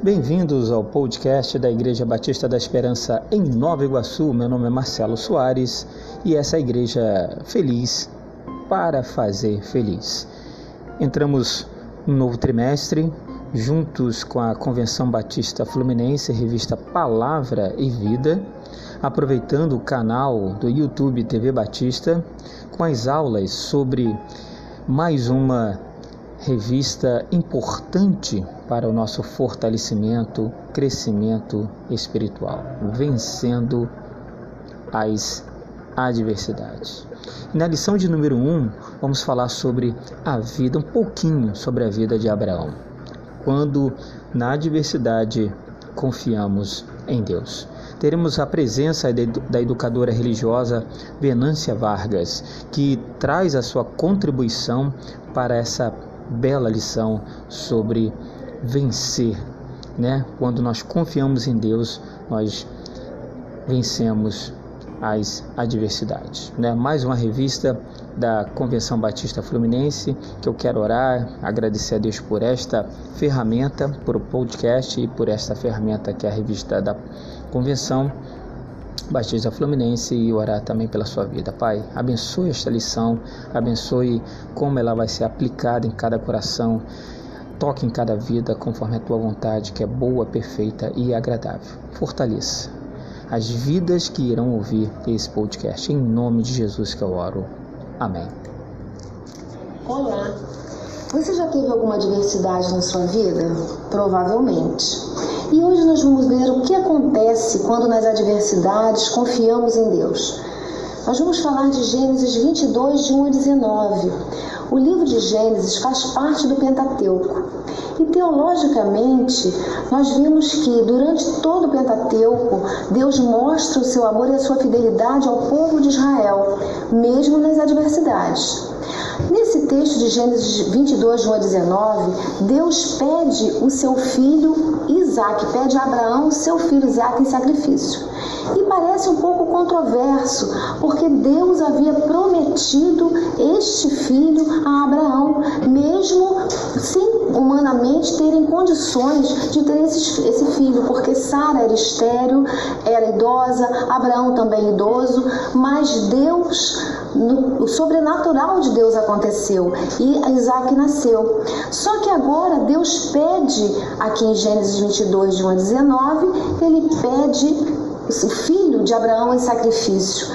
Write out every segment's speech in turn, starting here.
Bem-vindos ao podcast da Igreja Batista da Esperança em Nova Iguaçu. Meu nome é Marcelo Soares e essa é a Igreja Feliz para fazer feliz. Entramos no novo trimestre, juntos com a Convenção Batista Fluminense, revista Palavra e Vida, aproveitando o canal do YouTube TV Batista com as aulas sobre mais uma revista importante para o nosso fortalecimento, crescimento espiritual, vencendo as adversidades. na lição de número 1, um, vamos falar sobre a vida, um pouquinho sobre a vida de Abraão. Quando na adversidade confiamos em Deus. Teremos a presença da educadora religiosa Venância Vargas, que traz a sua contribuição para essa bela lição sobre vencer, né? Quando nós confiamos em Deus, nós vencemos as adversidades. Né? Mais uma revista da Convenção Batista Fluminense que eu quero orar, agradecer a Deus por esta ferramenta, por o podcast e por esta ferramenta que é a revista da Convenção Batista Fluminense e orar também pela sua vida. Pai, abençoe esta lição, abençoe como ela vai ser aplicada em cada coração. Toque em cada vida conforme a tua vontade, que é boa, perfeita e agradável. Fortaleça as vidas que irão ouvir esse podcast. Em nome de Jesus que eu oro. Amém. Olá. Você já teve alguma adversidade na sua vida? Provavelmente. E hoje nós vamos ver o que acontece quando nas adversidades confiamos em Deus. Nós vamos falar de Gênesis 22, de 1 a 19. O livro de Gênesis faz parte do Pentateuco. E teologicamente, nós vimos que durante todo o Pentateuco, Deus mostra o seu amor e a sua fidelidade ao povo de Israel, mesmo nas adversidades. Nesse texto de Gênesis 22, 1 a 19, Deus pede o seu filho Isaac, pede a Abraão o seu filho Isaac em sacrifício. E parece um pouco controverso, porque Deus havia prometido este filho a Abraão, mesmo sem humanamente terem condições de ter esse, esse filho, porque Sara era estéril, era idosa, Abraão também idoso, mas Deus, o sobrenatural de Deus aconteceu e Isaac nasceu. Só que agora Deus pede, aqui em Gênesis 22, de 1 a 19, ele pede o filho de Abraão em sacrifício.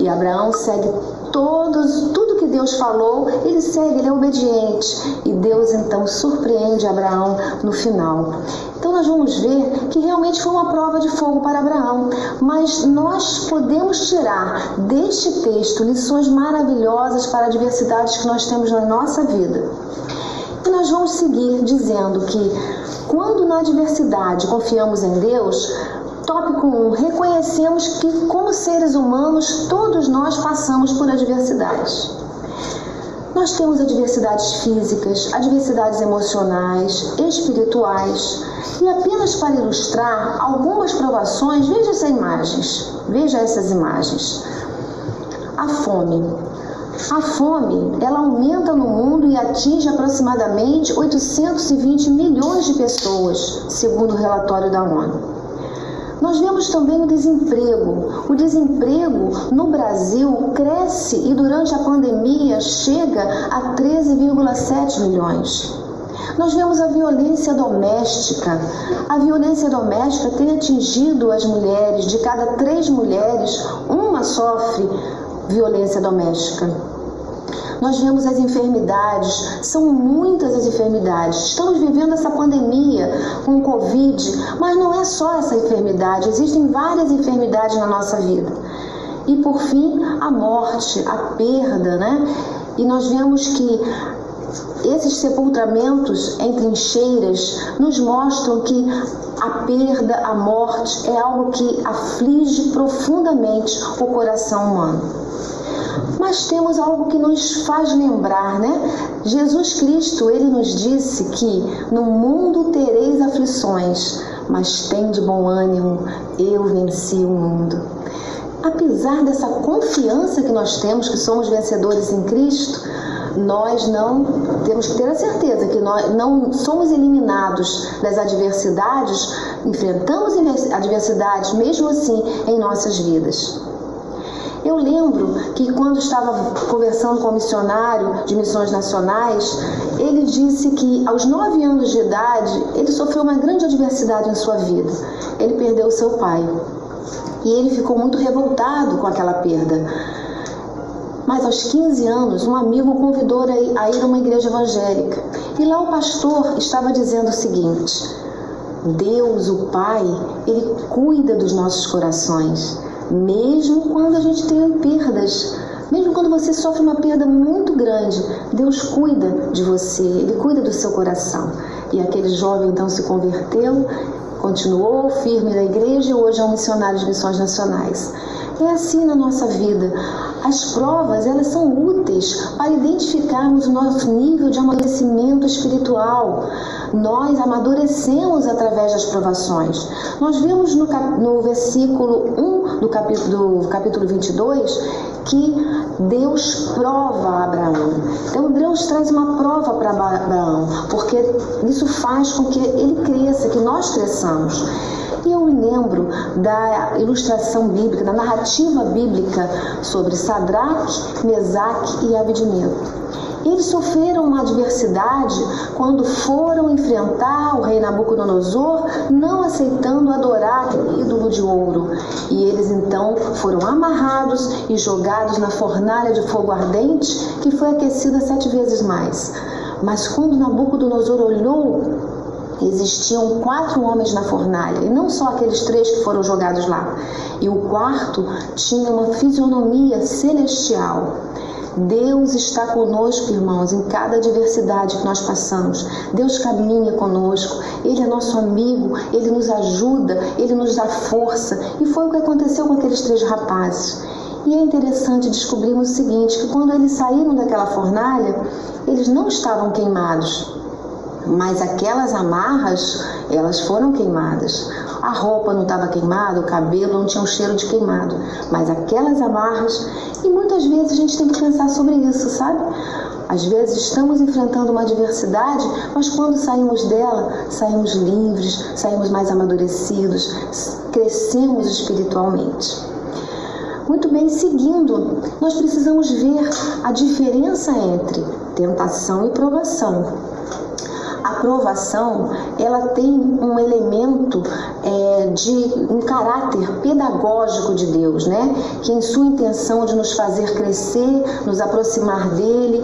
E Abraão segue todos, tudo que Deus falou, ele segue, ele é obediente. E Deus então surpreende Abraão no final. Nós vamos ver que realmente foi uma prova de fogo para Abraão, mas nós podemos tirar deste texto lições maravilhosas para adversidades que nós temos na nossa vida. E nós vamos seguir dizendo que quando na adversidade confiamos em Deus, Tópico 1. Reconhecemos que, como seres humanos, todos nós passamos por adversidades. Nós temos adversidades físicas, adversidades emocionais, espirituais. E apenas para ilustrar algumas provações, veja essas imagens. Veja essas imagens. A fome. A fome, ela aumenta no mundo e atinge aproximadamente 820 milhões de pessoas, segundo o relatório da ONU. Nós vemos também o desemprego. O desemprego no Brasil cresce e durante a pandemia chega a 13,7 milhões. Nós vemos a violência doméstica. A violência doméstica tem atingido as mulheres, de cada três mulheres, uma sofre violência doméstica. Nós vemos as enfermidades, são muitas as enfermidades. Estamos vivendo essa pandemia com o Covid, mas não é só essa enfermidade, existem várias enfermidades na nossa vida. E por fim, a morte, a perda, né? E nós vemos que esses sepultamentos em trincheiras nos mostram que a perda, a morte é algo que aflige profundamente o coração humano. Mas temos algo que nos faz lembrar, né? Jesus Cristo, ele nos disse que no mundo tereis aflições, mas tem de bom ânimo, eu venci o mundo. Apesar dessa confiança que nós temos que somos vencedores em Cristo, nós não temos que ter a certeza que nós não somos eliminados das adversidades, enfrentamos adversidades mesmo assim em nossas vidas. Eu lembro que quando estava conversando com um missionário de missões nacionais, ele disse que aos nove anos de idade ele sofreu uma grande adversidade em sua vida. Ele perdeu seu pai e ele ficou muito revoltado com aquela perda. Mas aos 15 anos, um amigo o convidou a ir a uma igreja evangélica. E lá o pastor estava dizendo o seguinte: Deus, o Pai, ele cuida dos nossos corações, mesmo quando a gente tem perdas. Mesmo quando você sofre uma perda muito grande, Deus cuida de você, Ele cuida do seu coração. E aquele jovem então se converteu, continuou firme na igreja e hoje é um missionário de missões nacionais. É assim na nossa vida. As provas, elas são úteis para identificarmos o nosso nível de amadurecimento espiritual. Nós amadurecemos através das provações. Nós vemos no, no versículo 1 do capítulo, do capítulo 22 que Deus prova Abraão. Então Deus traz uma prova para Abraão, porque isso faz com que ele cresça, que nós cresçamos. E eu lembro da ilustração bíblica, da narrativa bíblica sobre Sadraque, Mesaque e Abednego. Eles sofreram uma adversidade quando foram enfrentar o rei Nabucodonosor, não aceitando adorar aquele ídolo de ouro. E eles então foram amarrados e jogados na fornalha de fogo ardente, que foi aquecida sete vezes mais. Mas quando Nabucodonosor olhou existiam quatro homens na fornalha, e não só aqueles três que foram jogados lá. E o quarto tinha uma fisionomia celestial. Deus está conosco, irmãos, em cada adversidade que nós passamos. Deus caminha conosco, Ele é nosso amigo, Ele nos ajuda, Ele nos dá força. E foi o que aconteceu com aqueles três rapazes. E é interessante descobrirmos o seguinte: que quando eles saíram daquela fornalha, eles não estavam queimados, mas aquelas amarras, elas foram queimadas. A roupa não estava queimada, o cabelo não tinha um cheiro de queimado, mas aquelas amarras, e muitas vezes a gente tem que pensar sobre isso, sabe? Às vezes estamos enfrentando uma adversidade, mas quando saímos dela, saímos livres, saímos mais amadurecidos, crescemos espiritualmente. Muito bem, seguindo, nós precisamos ver a diferença entre tentação e provação aprovação ela tem um elemento é, de um caráter pedagógico de Deus, né? Que em sua intenção de nos fazer crescer, nos aproximar dele.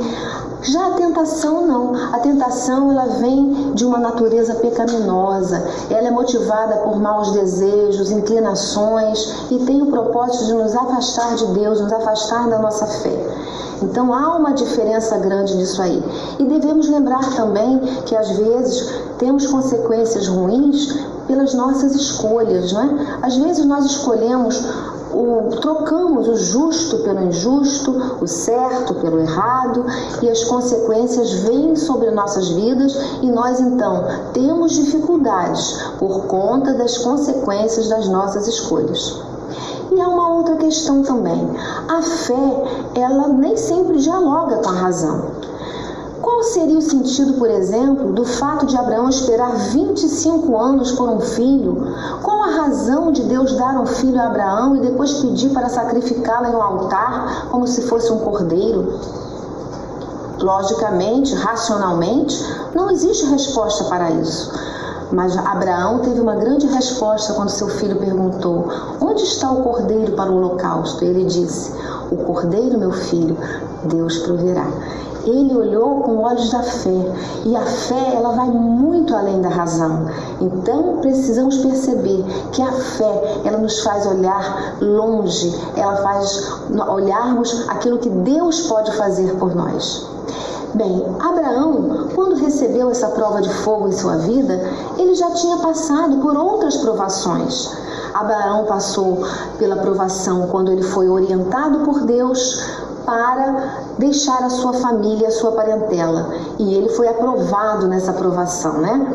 Já a tentação não. A tentação ela vem de uma natureza pecaminosa. Ela é motivada por maus desejos, inclinações e tem o propósito de nos afastar de Deus, nos afastar da nossa fé. Então há uma diferença grande nisso aí. E devemos lembrar também que às vezes temos consequências ruins pelas nossas escolhas, não é? Às vezes nós escolhemos o, trocamos o justo pelo injusto, o certo pelo errado, e as consequências vêm sobre nossas vidas e nós então temos dificuldades por conta das consequências das nossas escolhas. E há uma outra questão também. A fé, ela nem sempre dialoga com a razão. Seria o sentido, por exemplo, do fato de Abraão esperar 25 anos por um filho? Qual a razão de Deus dar um filho a Abraão e depois pedir para sacrificá-lo em um altar como se fosse um cordeiro? Logicamente, racionalmente, não existe resposta para isso. Mas Abraão teve uma grande resposta quando seu filho perguntou: Onde está o cordeiro para o holocausto? Ele disse: O cordeiro, meu filho, Deus proverá. Ele olhou com olhos da fé, e a fé ela vai muito além da razão. Então precisamos perceber que a fé ela nos faz olhar longe, ela faz olharmos aquilo que Deus pode fazer por nós. Bem, Abraão, quando recebeu essa prova de fogo em sua vida, ele já tinha passado por outras provações. Abraão passou pela provação quando ele foi orientado por Deus para deixar a sua família, a sua parentela. E ele foi aprovado nessa aprovação, né?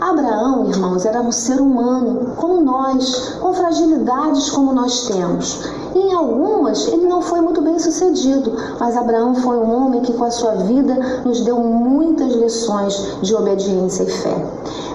Abraão, irmãos, era um ser humano, como nós, com fragilidades como nós temos. Em algumas, ele não foi muito bem sucedido, mas Abraão foi um homem que, com a sua vida, nos deu muitas lições de obediência e fé.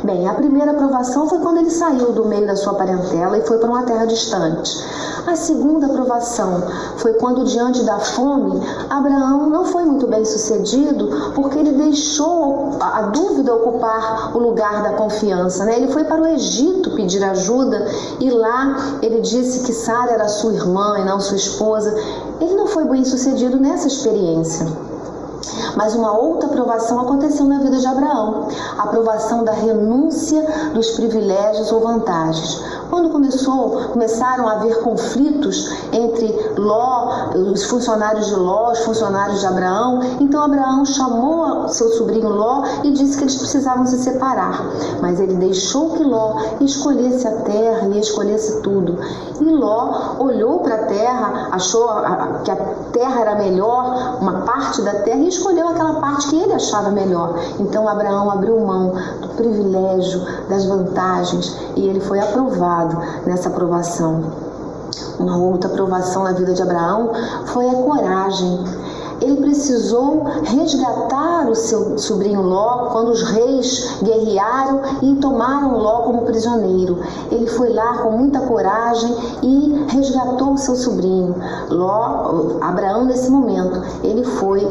Bem, a primeira aprovação foi quando ele saiu do meio da sua parentela e foi para uma terra distante. A segunda aprovação foi quando, diante da fome, Abraão não foi muito bem sucedido porque ele deixou a dúvida ocupar o lugar da confiança. Né? Ele foi para o Egito pedir ajuda e lá ele disse que Sara era sua irmã e não sua esposa. Ele não foi bem sucedido nessa experiência. Mas uma outra aprovação aconteceu na vida de Abraão, a aprovação da renúncia dos privilégios ou vantagens. Quando começou, começaram a haver conflitos entre Ló, os funcionários de Ló, os funcionários de Abraão, então Abraão chamou seu sobrinho Ló e disse que eles precisavam se separar. Mas ele deixou que Ló escolhesse a terra e escolhesse tudo. E Ló olhou para a terra, achou que a terra era melhor, uma parte da terra, e escolheu aquela parte que ele achava melhor. Então Abraão abriu mão do privilégio, das vantagens, e ele foi aprovado nessa aprovação. Uma outra aprovação na vida de Abraão foi a coragem. Ele precisou resgatar o seu sobrinho Ló quando os reis guerrearam e tomaram Ló como prisioneiro. Ele foi lá com muita coragem e resgatou o seu sobrinho. Ló, Abraão nesse momento, ele foi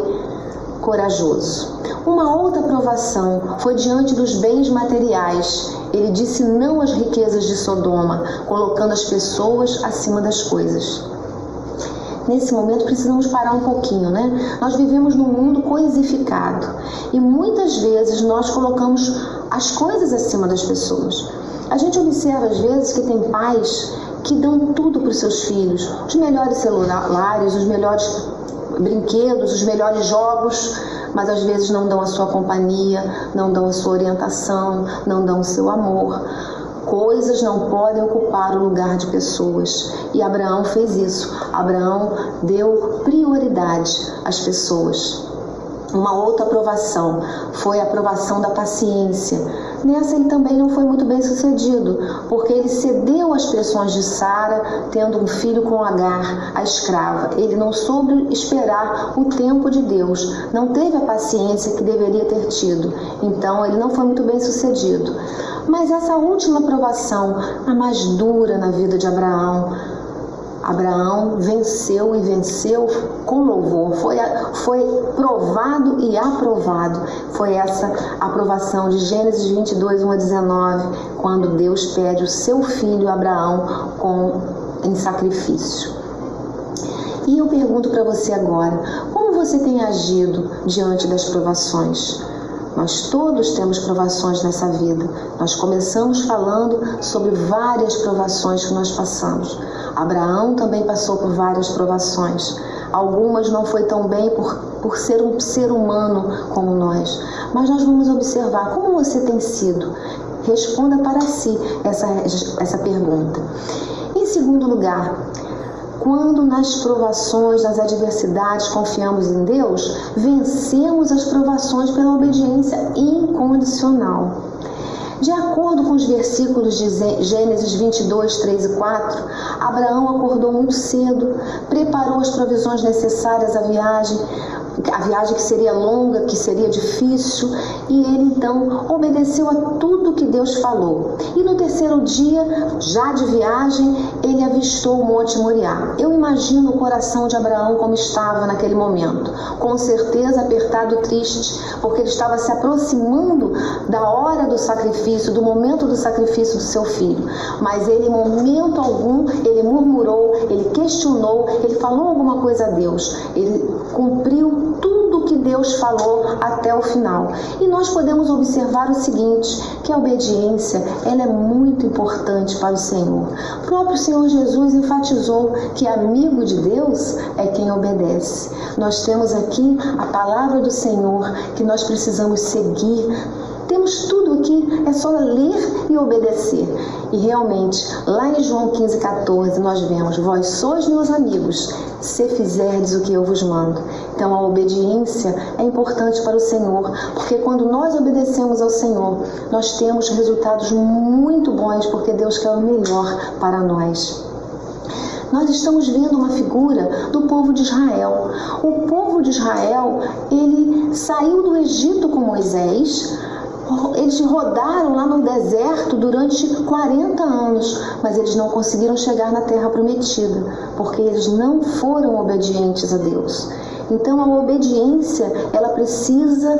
corajoso. Uma outra provação foi diante dos bens materiais. Ele disse não às riquezas de Sodoma, colocando as pessoas acima das coisas. Nesse momento precisamos parar um pouquinho, né? Nós vivemos num mundo coisificado e muitas vezes nós colocamos as coisas acima das pessoas. A gente observa às vezes que tem pais que dão tudo para os seus filhos, os melhores celulares, os melhores brinquedos, os melhores jogos, mas às vezes não dão a sua companhia, não dão a sua orientação, não dão o seu amor. Coisas não podem ocupar o lugar de pessoas. E Abraão fez isso. Abraão deu prioridade às pessoas. Uma outra aprovação foi a aprovação da paciência. Nessa ele também não foi muito bem sucedido, porque ele cedeu às pressões de Sara, tendo um filho com Agar, a escrava. Ele não soube esperar o tempo de Deus, não teve a paciência que deveria ter tido. Então ele não foi muito bem sucedido. Mas essa última aprovação, a mais dura na vida de Abraão, Abraão venceu e venceu com louvor. Foi, foi provado e aprovado. Foi essa aprovação de Gênesis 22, 1 a 19, quando Deus pede o seu filho Abraão com, em sacrifício. E eu pergunto para você agora: como você tem agido diante das provações? Nós todos temos provações nessa vida. Nós começamos falando sobre várias provações que nós passamos. Abraão também passou por várias provações. Algumas não foi tão bem por, por ser um ser humano como nós. Mas nós vamos observar como você tem sido. Responda para si essa, essa pergunta. Em segundo lugar, quando nas provações, nas adversidades confiamos em Deus, vencemos as provações pela obediência incondicional. De acordo com os versículos de Gênesis 22, 3 e 4, Abraão acordou muito cedo, preparou as provisões necessárias à viagem, a viagem que seria longa, que seria difícil, e ele então obedeceu a tudo que Deus falou. E no terceiro dia, já de viagem, ele avistou o Monte Moriá. Eu imagino o coração de Abraão como estava naquele momento, com certeza apertado, triste, porque ele estava se aproximando da hora do sacrifício, do momento do sacrifício do seu filho. Mas ele, em momento algum, ele murmurou, ele questionou, ele falou alguma coisa a Deus. Ele cumpriu que Deus falou até o final. E nós podemos observar o seguinte, que a obediência, ela é muito importante para o Senhor. O próprio Senhor Jesus enfatizou que amigo de Deus é quem obedece. Nós temos aqui a palavra do Senhor que nós precisamos seguir Temos tudo aqui, é só ler e obedecer. E realmente, lá em João 15, 14, nós vemos: Vós sois meus amigos, se fizerdes o que eu vos mando. Então, a obediência é importante para o Senhor, porque quando nós obedecemos ao Senhor, nós temos resultados muito bons, porque Deus quer o melhor para nós nós estamos vendo uma figura do povo de Israel. O povo de Israel, ele saiu do Egito com Moisés, eles rodaram lá no deserto durante 40 anos, mas eles não conseguiram chegar na terra prometida, porque eles não foram obedientes a Deus. Então a obediência, ela precisa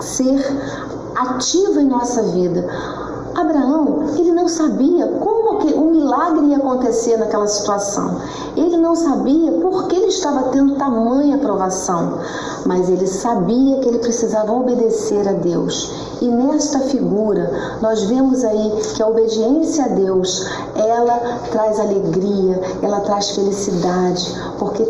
ser ativa em nossa vida. Abraão, ele não sabia como que o milagre ia acontecer naquela situação. Ele não sabia por que ele estava tendo tamanha provação, mas ele sabia que ele precisava obedecer a Deus. E nesta figura, nós vemos aí que a obediência a Deus, ela traz alegria, ela traz felicidade, porque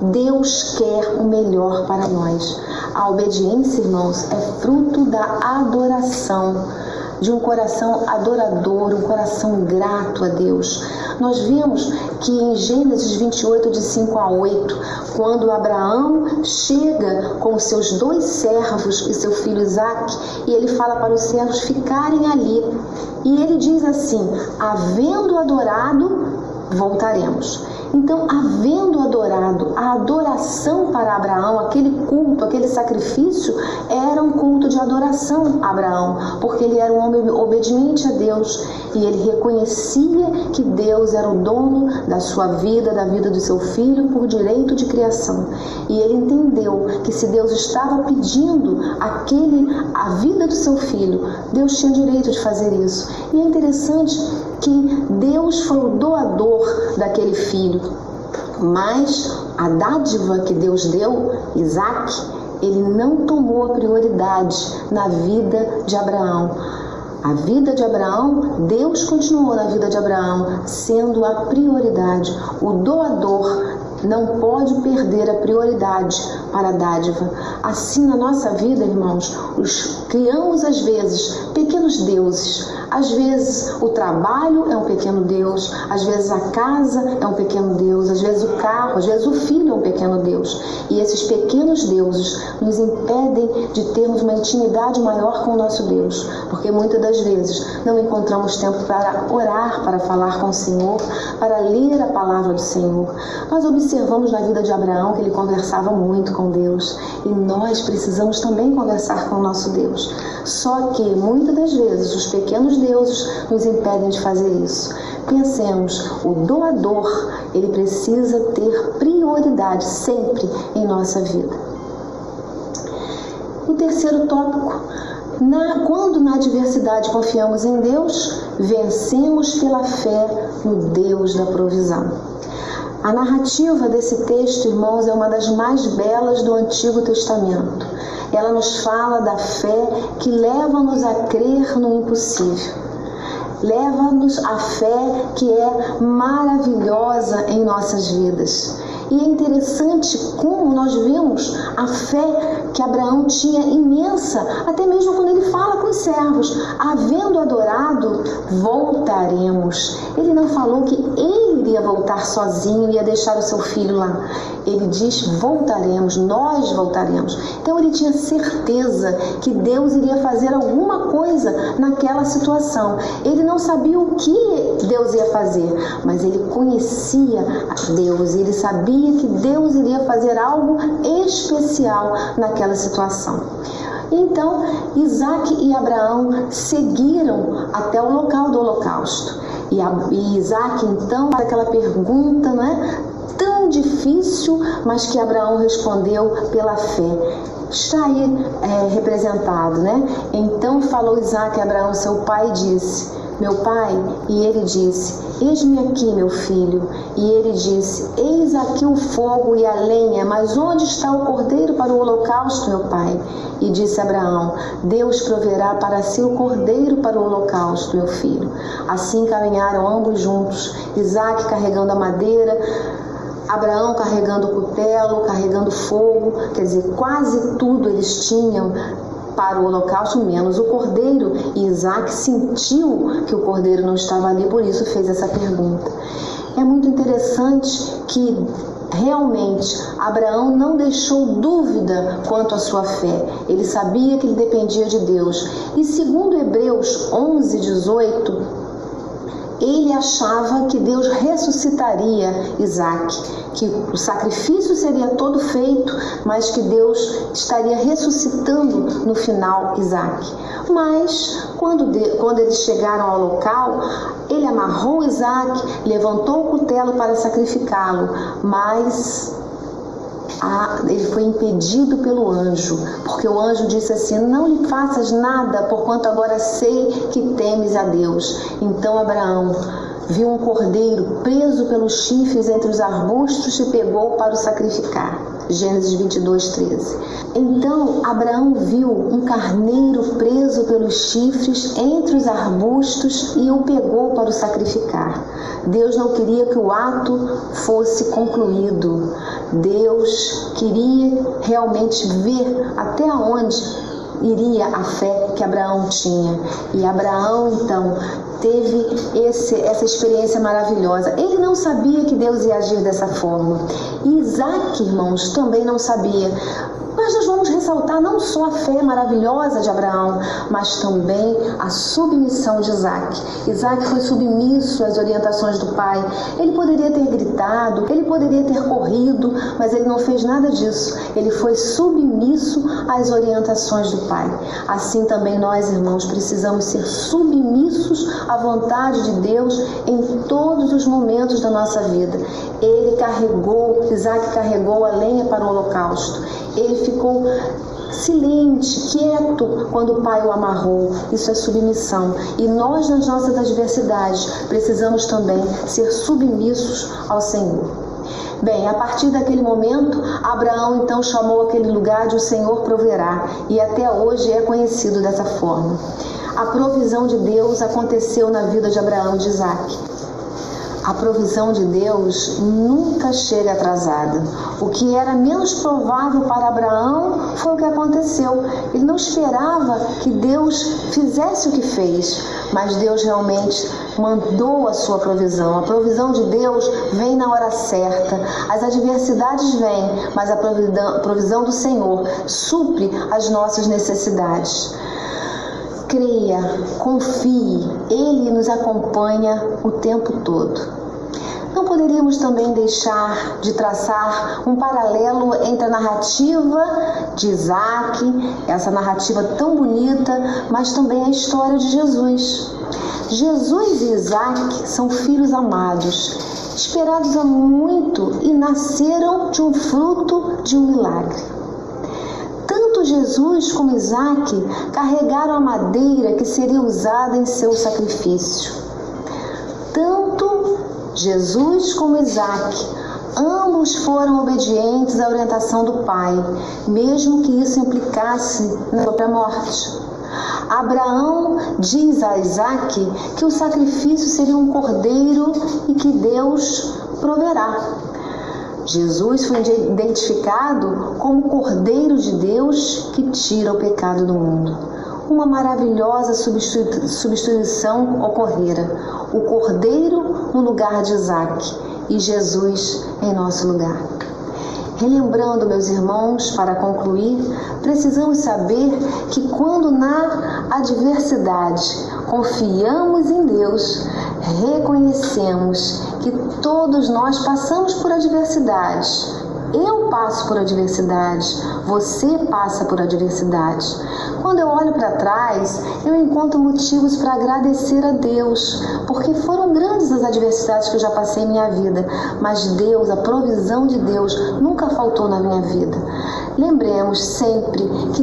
Deus quer o melhor para nós. A obediência, irmãos, é fruto da adoração de um coração adorador, um coração grato a Deus. Nós vimos que em Gênesis 28, de 5 a 8, quando Abraão chega com seus dois servos e seu filho Isaac, e ele fala para os servos ficarem ali. E ele diz assim: havendo adorado, voltaremos. Então, havendo adorado, a adoração para Abraão, aquele culto, aquele sacrifício, era um culto de adoração a Abraão, porque ele era um homem obediente a Deus e ele reconhecia que Deus era o dono da sua vida, da vida do seu filho, por direito de criação. E ele entendeu que se Deus estava pedindo aquele a vida do seu filho, Deus tinha direito de fazer isso. E é interessante que Deus foi o doador daquele filho. Mas a dádiva que Deus deu, Isaac, ele não tomou a prioridade na vida de Abraão. A vida de Abraão, Deus continuou na vida de Abraão, sendo a prioridade. O doador não pode perder a prioridade para a dádiva. Assim, na nossa vida, irmãos, os, criamos às vezes pequenos deuses. Às vezes o trabalho é um pequeno Deus, às vezes a casa é um pequeno Deus, vezes o carro, às vezes o filho é um pequeno Deus. E esses pequenos deuses nos impedem de termos uma intimidade maior com o nosso Deus, porque muitas das vezes não encontramos tempo para orar, para falar com o Senhor, para ler a palavra do Senhor. Nós observamos na vida de Abraão que ele conversava muito com Deus e nós precisamos também conversar com o nosso Deus. Só que muitas das vezes os pequenos deuses nos impedem de fazer isso. Pensemos, o doador, ele precisa ter prioridade sempre em nossa vida. O terceiro tópico, na, quando na adversidade confiamos em Deus, vencemos pela fé no Deus da provisão. A narrativa desse texto, irmãos, é uma das mais belas do Antigo Testamento. Ela nos fala da fé que leva-nos a crer no impossível. Leva-nos a fé que é maravilhosa em nossas vidas. E é interessante como nós vemos a fé que Abraão tinha imensa, até mesmo quando ele fala com os servos: havendo adorado, voltaremos. Ele não falou que ele iria voltar sozinho, ia deixar o seu filho lá. Ele diz: voltaremos, nós voltaremos. Então ele tinha certeza que Deus iria fazer alguma coisa naquela situação. Ele não sabia o que Deus ia fazer, mas ele conhecia Deus, ele sabia que Deus iria fazer algo especial naquela situação. Então, Isaac e Abraão seguiram até o local do holocausto. E, Isaac, então, faz aquela pergunta, né? Tão difícil, mas que Abraão respondeu pela fé está aí é, representado, né? Então falou Isaac a Abraão, seu pai, e disse: meu pai? E ele disse: Eis-me aqui, meu filho. E ele disse: Eis aqui o fogo e a lenha, mas onde está o cordeiro para o holocausto, meu pai? E disse Abraão: Deus proverá para si o cordeiro para o holocausto, meu filho. Assim caminharam ambos juntos, Isaac carregando a madeira, Abraão carregando o cutelo, carregando fogo, quer dizer, quase tudo eles tinham para o holocausto, menos o cordeiro. E Isaac sentiu que o cordeiro não estava ali, por isso fez essa pergunta. É muito interessante que realmente Abraão não deixou dúvida quanto à sua fé. Ele sabia que ele dependia de Deus. E segundo Hebreus 11, 18, ele achava que Deus ressuscitaria Isaac, que o sacrifício seria todo feito, mas que Deus estaria ressuscitando no final Isaac. Mas quando, de, quando eles chegaram ao local, ele amarrou Isaac, levantou o cutelo para sacrificá-lo, mas ele foi impedido pelo anjo, porque o anjo disse assim: Não lhe faças nada, porquanto agora sei que temes a Deus. Então Abraão viu um cordeiro preso pelos chifres entre os arbustos e pegou para o sacrificar. Gênesis 22, 13. Então Abraão viu um carneiro preso pelos chifres entre os arbustos e o pegou para o sacrificar. Deus não queria que o ato fosse concluído. Deus queria realmente ver até onde iria a fé que Abraão tinha. E Abraão, então, teve esse, essa experiência maravilhosa. Ele não sabia que Deus ia agir dessa forma. E Isaac, irmãos, também não sabia. Mas nós vamos ressaltar não só a fé maravilhosa de Abraão, mas também a submissão de Isaac. Isaac foi submisso às orientações do pai. Ele poderia ter gritado, ele poderia ter corrido, mas ele não fez nada disso. Ele foi submisso às orientações do pai. Assim também nós, irmãos, precisamos ser submissos à vontade de Deus em todos os momentos da nossa vida. Ele carregou, Isaac carregou a lenha para o holocausto. Ele ficou silente, quieto quando o pai o amarrou. Isso é submissão. E nós, nas nossas adversidades, precisamos também ser submissos ao Senhor. Bem, a partir daquele momento, Abraão então chamou aquele lugar de o Senhor proverá, e até hoje é conhecido dessa forma. A provisão de Deus aconteceu na vida de Abraão e de Isaac. A provisão de Deus nunca chega atrasada. O que era menos provável para Abraão foi o que aconteceu. Ele não esperava que Deus fizesse o que fez, mas Deus realmente mandou a sua provisão. A provisão de Deus vem na hora certa. As adversidades vêm, mas a provisão do Senhor supre as nossas necessidades creia, confie, Ele nos acompanha o tempo todo. Não poderíamos também deixar de traçar um paralelo entre a narrativa de Isaac, essa narrativa tão bonita, mas também a história de Jesus. Jesus e Isaac são filhos amados, esperados há muito e nasceram de um fruto de um milagre. Jesus como Isaac carregaram a madeira que seria usada em seu sacrifício. Tanto Jesus como Isaac, ambos foram obedientes à orientação do Pai, mesmo que isso implicasse na própria morte. Abraão diz a Isaac que o sacrifício seria um cordeiro e que Deus proverá. Jesus foi identificado como Cordeiro de Deus que tira o pecado do mundo. Uma maravilhosa substituição ocorrera: o Cordeiro no lugar de Isaac e Jesus em nosso lugar. Relembrando, meus irmãos, para concluir, precisamos saber que quando na adversidade confiamos em Deus, reconhecemos que todos nós passamos por adversidades. Eu passo por adversidades, você passa por adversidades. Quando eu olho para trás, eu encontro motivos para agradecer a Deus, porque foram grandes as adversidades que eu já passei em minha vida, mas Deus, a provisão de Deus, nunca faltou na minha vida. Lembremos sempre que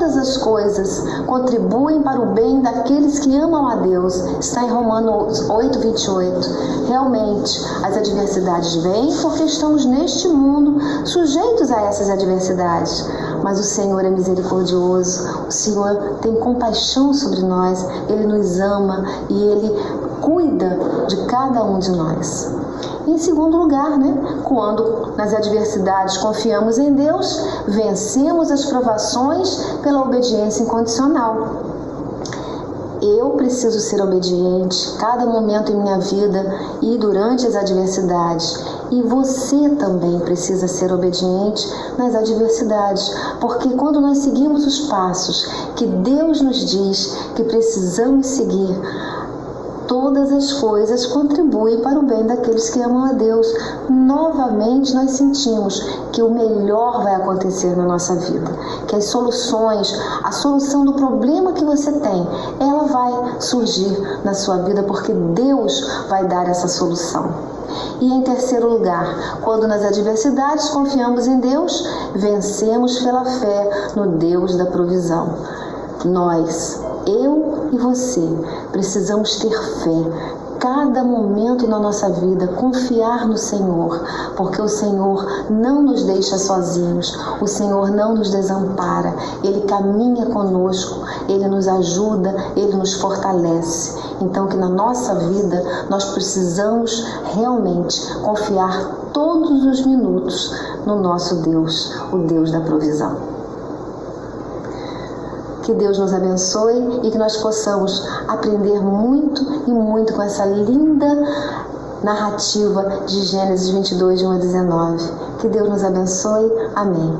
todas as coisas contribuem para o bem daqueles que amam a Deus. Está em Romanos 8, 28. Realmente, as adversidades vêm porque estamos neste mundo sujeitos a essas adversidades. Mas o Senhor é misericordioso, o Senhor tem compaixão sobre nós, Ele nos ama e Ele cuida de cada um de nós. Em segundo lugar, né, quando nas adversidades confiamos em Deus, vencemos as provações pela obediência incondicional. Eu preciso ser obediente cada momento em minha vida e durante as adversidades. E você também precisa ser obediente nas adversidades, porque quando nós seguimos os passos que Deus nos diz que precisamos seguir, todas as coisas contribuem para o bem daqueles que amam a Deus. Novamente nós sentimos que o melhor vai acontecer na nossa vida, que as soluções, a solução do problema que você tem, ela vai surgir na sua vida porque Deus vai dar essa solução. E em terceiro lugar, quando nas adversidades confiamos em Deus, vencemos pela fé no Deus da provisão. Nós, eu e você, precisamos ter fé. Cada momento na nossa vida, confiar no Senhor, porque o Senhor não nos deixa sozinhos, o Senhor não nos desampara, Ele caminha conosco, Ele nos ajuda, Ele nos fortalece. Então, que na nossa vida nós precisamos realmente confiar todos os minutos no nosso Deus, o Deus da provisão. Que Deus nos abençoe e que nós possamos aprender muito e muito com essa linda narrativa de Gênesis 22, de 1 a 19. Que Deus nos abençoe. Amém.